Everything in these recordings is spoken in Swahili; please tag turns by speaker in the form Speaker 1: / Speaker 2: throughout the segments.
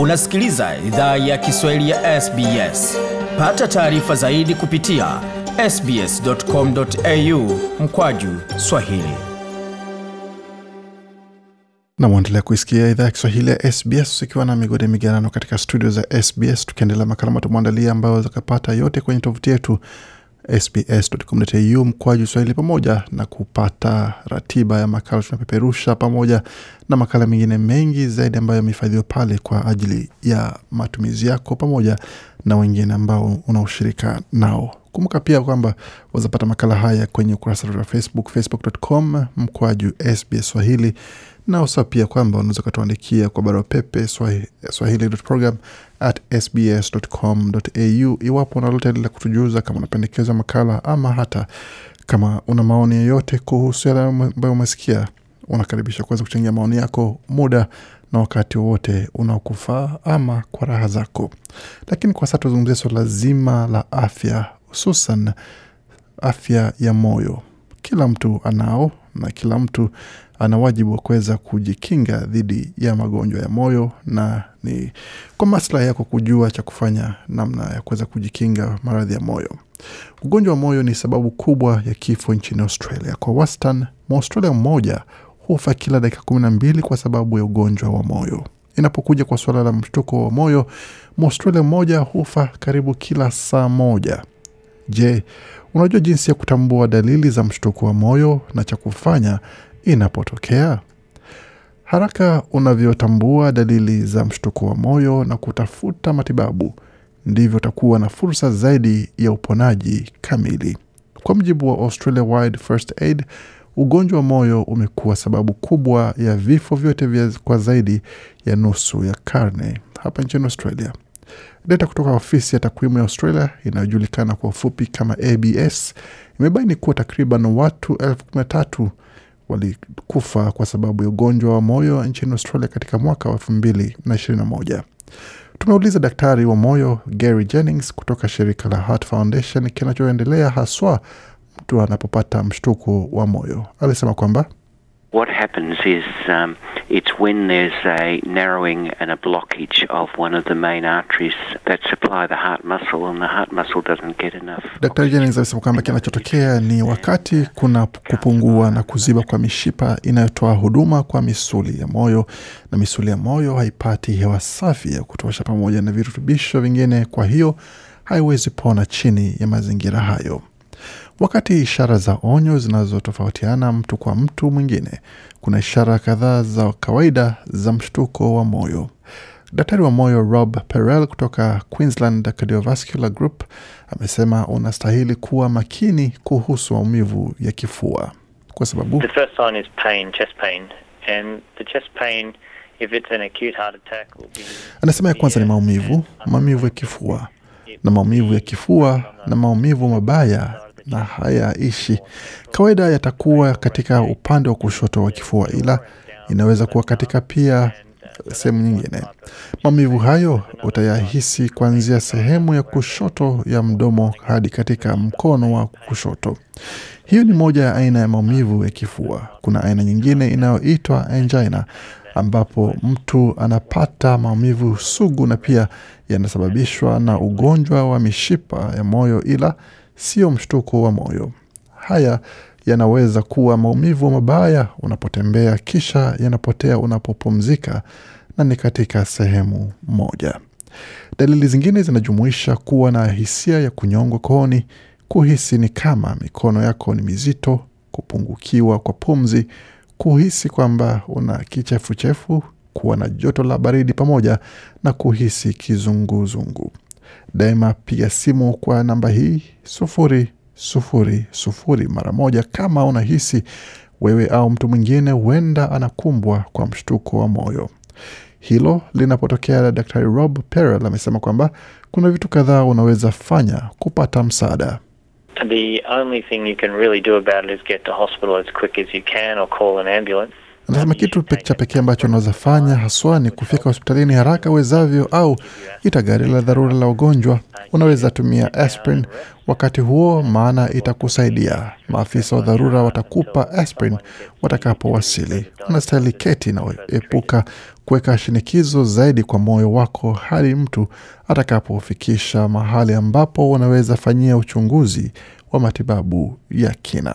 Speaker 1: Unasikiliza idhaa ya Kiswahili ya SBS. Pata taarifa zaidi kupitia sbs.com.au mkwaju swahili.
Speaker 2: na mwendelea kuisikia idhaa ya Kiswahili ya SBS ukiwa na migode migarano katika studio za SBS, tukiendelea makala matumwandalia ambayo zakapata yote kwenye tovuti yetu sbs.com.au mkwaju swahili, pamoja na kupata ratiba ya makala tunapeperusha, pamoja na makala mengine mengi zaidi ambayo yamehifadhiwa pale kwa ajili ya matumizi yako pamoja na wengine ambao unaoshirika nao. Kumbuka pia kwamba wazapata makala haya kwenye ukurasa wetu wa Facebook, facebook.com mkwaju SBS Swahili na usa pia kwamba unaweza ukatuandikia kwa barua pepe swahili.program at sbs.com.au iwapo unalota la kutujuza kama unapendekeza makala ama hata kama una maoni yoyote kuhusu yale ambayo umesikia unakaribisha kuweza kuchangia maoni yako muda na wakati wowote unaokufaa ama kwa raha zako. Lakini kwa sasa tuzungumzia suala zima la afya hususan afya ya moyo. Kila mtu anao na kila mtu ana wajibu wa kuweza kujikinga dhidi ya magonjwa ya moyo na ni kwa maslahi yako kujua cha kufanya namna ya kuweza kujikinga maradhi ya moyo. Ugonjwa wa moyo ni sababu kubwa ya kifo nchini australia. Kwa wastan mwaustralia mmoja hufa kila dakika kumi na mbili kwa sababu ya ugonjwa wa moyo. Inapokuja kwa suala la mshtuko wa moyo mwaustralia mmoja hufa karibu kila saa moja je unajua jinsi ya kutambua dalili za mshtuko wa moyo na cha kufanya inapotokea? Haraka unavyotambua dalili za mshtuko wa moyo na kutafuta matibabu ndivyo utakuwa na fursa zaidi ya uponaji kamili. Kwa mjibu wa australia wide first aid ugonjwa wa moyo umekuwa sababu kubwa ya vifo vyote vya kwa zaidi ya nusu ya karne hapa nchini australia data kutoka ofisi ya takwimu ya australia inayojulikana kwa ufupi kama abs imebaini kuwa takriban watu elfu kumi na tatu walikufa kwa sababu ya ugonjwa wa moyo nchini australia katika mwaka wa elfu mbili na ishirini na moja. Tumeuliza daktari wa moyo gary jennings kutoka shirika la heart foundation kinachoendelea haswa mtu anapopata mshtuko wa moyo. Alisema kwamba
Speaker 3: What happens is um, it's when there's a narrowing and a blockage of one of the main arteries that supply the heart muscle, and the heart muscle doesn't get enough.
Speaker 2: Dr. Jennings alisema kwamba kinachotokea ni wakati kuna kupungua na kuziba kwa mishipa inayotoa huduma kwa misuli ya moyo, na misuli ya moyo haipati hewa safi ya kutosha pamoja na virutubisho vingine, kwa hiyo haiwezi pona chini ya mazingira hayo. Wakati ishara za onyo zinazotofautiana mtu kwa mtu mwingine, kuna ishara kadhaa za kawaida za mshtuko wa moyo. Daktari wa moyo Rob Perel kutoka Queensland Cardiovascular Group amesema unastahili kuwa makini kuhusu maumivu ya kifua kwa sababu
Speaker 4: The first sign is pain, chest pain, and the chest pain, if it's an acute heart attack, will be.
Speaker 2: anasema ya kwanza ni maumivu, maumivu ya kifua na maumivu ya kifua na maumivu mabaya na hayaishi. Kawaida yatakuwa katika upande wa kushoto wa kifua, ila inaweza kuwa katika pia sehemu nyingine. Maumivu hayo utayahisi kuanzia sehemu ya kushoto ya mdomo hadi katika mkono wa kushoto. Hiyo ni moja ya aina ya maumivu ya kifua. Kuna aina nyingine inayoitwa angina ambapo mtu anapata maumivu sugu na pia yanasababishwa na ugonjwa wa mishipa ya moyo, ila sio mshtuko wa moyo. Haya yanaweza kuwa maumivu mabaya unapotembea, kisha yanapotea unapopumzika, na ni katika sehemu moja. Dalili zingine zinajumuisha kuwa na hisia ya kunyongwa kooni, kuhisi ni kama mikono yako ni mizito, kupungukiwa kwa pumzi, kuhisi kwamba una kichefuchefu, kuwa na joto la baridi pamoja na kuhisi kizunguzungu. Daima piga simu kwa namba hii sufuri sufuri sufuri mara moja kama unahisi wewe au mtu mwingine huenda anakumbwa kwa mshtuko wa moyo. Hilo linapotokea, Daktari Rob Perel amesema kwamba kuna vitu kadhaa unaweza fanya kupata msaada.
Speaker 4: The only thing you can really do about it is get to hospital as quick as you can or call an ambulance.
Speaker 2: Anasema kitu cha pekee ambacho unaweza fanya haswa ni kufika hospitalini haraka uwezavyo, au ita gari la dharura la ugonjwa. Unaweza tumia aspirin wakati huo, maana itakusaidia. Maafisa wa dharura watakupa aspirin watakapowasili. Unastahili keti na epuka kuweka shinikizo zaidi kwa moyo wako hadi mtu atakapofikisha mahali ambapo unaweza fanyia uchunguzi wa matibabu ya kina.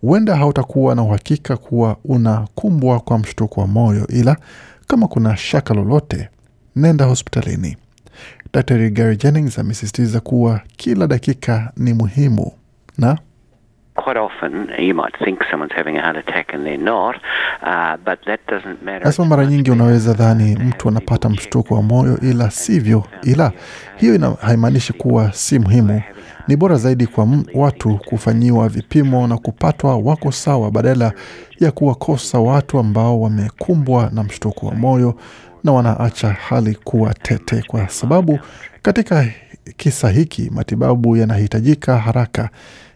Speaker 2: Huenda hautakuwa na uhakika kuwa unakumbwa kwa mshtuko wa moyo, ila kama kuna shaka lolote, nenda hospitalini. Dr Gary Jennings amesisitiza kuwa kila dakika ni muhimu na
Speaker 3: Quite often, you might think someone's having a heart attack and they're not, uh, but that doesn't matter.
Speaker 2: Nasema mara nyingi unaweza dhani mtu anapata mshtuko wa moyo, ila sivyo. Ila hiyo haimaanishi kuwa si muhimu. Ni bora zaidi kwa watu kufanyiwa vipimo na kupatwa wako sawa, badala ya kuwakosa watu ambao wamekumbwa na mshtuko wa moyo na wanaacha hali kuwa tete, kwa sababu katika kisa hiki matibabu yanahitajika haraka.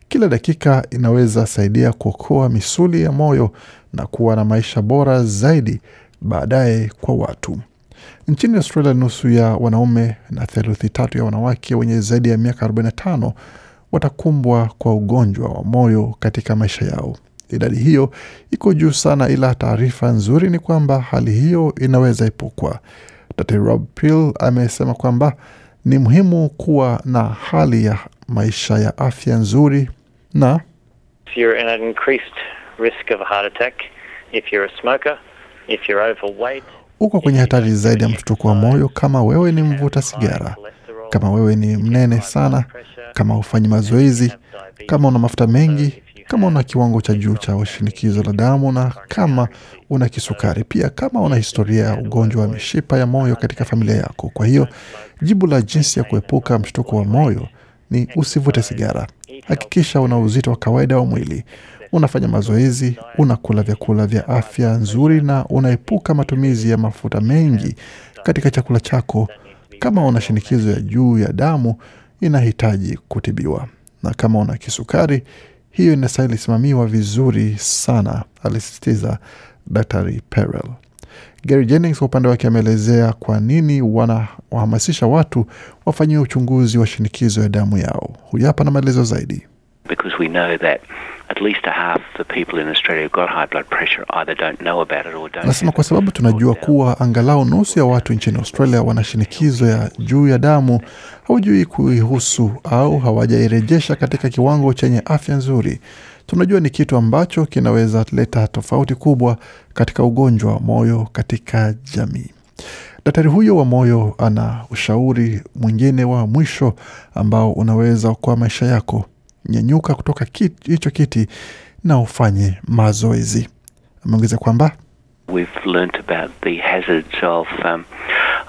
Speaker 2: Kila dakika inaweza saidia kuokoa misuli ya moyo na kuwa na maisha bora zaidi baadaye kwa watu. Nchini Australia, nusu ya wanaume na theluthi tatu ya wanawake wenye zaidi ya miaka 45 watakumbwa kwa ugonjwa wa moyo katika maisha yao. Idadi hiyo iko juu sana, ila taarifa nzuri ni kwamba hali hiyo inaweza epukwa. Dr Rob Peel amesema kwamba ni muhimu kuwa na hali ya maisha ya afya nzuri na
Speaker 4: you're at an increased risk of a heart attack, if you're a smoker, if you're overweight,
Speaker 2: uko kwenye hatari zaidi ya mshtuko wa moyo kama wewe ni mvuta sigara, kama wewe ni mnene sana, kama hufanyi mazoezi, kama una mafuta mengi, kama una kiwango cha juu cha shinikizo la damu na kama una kisukari, pia kama una historia ya ugonjwa wa mishipa ya moyo katika familia yako. Kwa hiyo jibu la jinsi ya kuepuka mshtuko wa moyo ni usivute sigara. Hakikisha una uzito wa kawaida wa mwili, unafanya mazoezi, unakula vyakula vya afya nzuri na unaepuka matumizi ya mafuta mengi katika chakula chako. Kama una shinikizo ya juu ya damu, inahitaji kutibiwa, na kama una kisukari, hiyo inastahili simamiwa vizuri sana, alisisitiza Daktari Perel. Gary Jennings kwa upande wake ameelezea kwa nini wanawahamasisha watu wafanyiwe uchunguzi wa shinikizo ya damu yao. Huyu hapa na maelezo zaidi.
Speaker 3: Because we know that at least a half the people in Australia who've got high blood pressure either don't know about it or don't.
Speaker 2: Anasema kwa sababu tunajua kuwa angalau nusu ya watu nchini Australia wana shinikizo ya juu ya damu, hawajui kuihusu au hawajairejesha katika kiwango chenye afya nzuri. Tunajua ni kitu ambacho kinaweza leta tofauti kubwa katika ugonjwa wa moyo katika jamii. Daktari huyo wa moyo ana ushauri mwingine wa mwisho ambao unaweza okoa maisha yako. Nyanyuka kutoka hicho kiti na ufanye mazoezi. Ameongeza kwamba
Speaker 3: We've learnt about the hazards of um,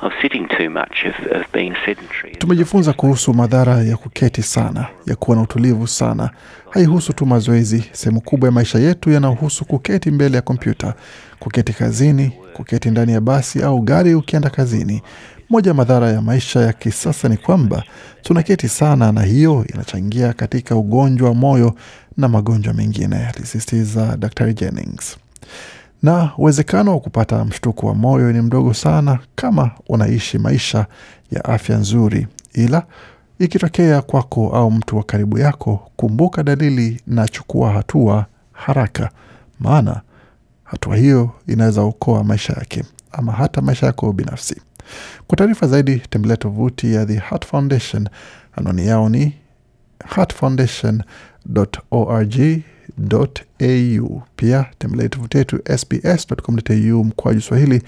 Speaker 3: of sitting too much, of, of being sedentary.
Speaker 2: Tumejifunza kuhusu madhara ya kuketi sana, ya kuwa na utulivu sana. Haihusu tu mazoezi. Sehemu kubwa ya maisha yetu yanahusu kuketi mbele ya kompyuta, kuketi kazini, kuketi ndani ya basi au gari ukienda kazini. Moja ya madhara ya maisha ya kisasa ni kwamba tunaketi sana, na hiyo inachangia katika ugonjwa wa moyo na magonjwa mengine, alisisitiza Dr Jennings na uwezekano wa kupata mshtuko wa moyo ni mdogo sana kama unaishi maisha ya afya nzuri. Ila ikitokea kwako au mtu wa karibu yako, kumbuka dalili na chukua hatua haraka, maana hatua hiyo inaweza okoa maisha yake ama hata maisha yako binafsi. Kwa taarifa zaidi, tembelea tovuti ya The Heart Foundation. Anwani yao ni heartfoundation.org.au. Pia tembelea tovuti yetu sbs.com.au mkwaju Swahili,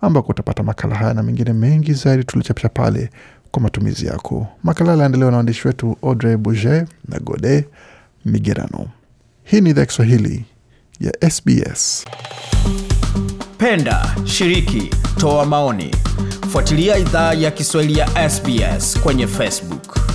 Speaker 2: ambako utapata makala haya na mengine mengi zaidi tuliochapisha pale kwa matumizi yako. Makala yaliandaliwa na waandishi wetu Audrey Bouget na Gode Migerano. Hii ni idhaa Kiswahili ya SBS.
Speaker 1: Penda, shiriki, toa maoni. Fuatilia idhaa ya Kiswahili ya SBS kwenye Facebook.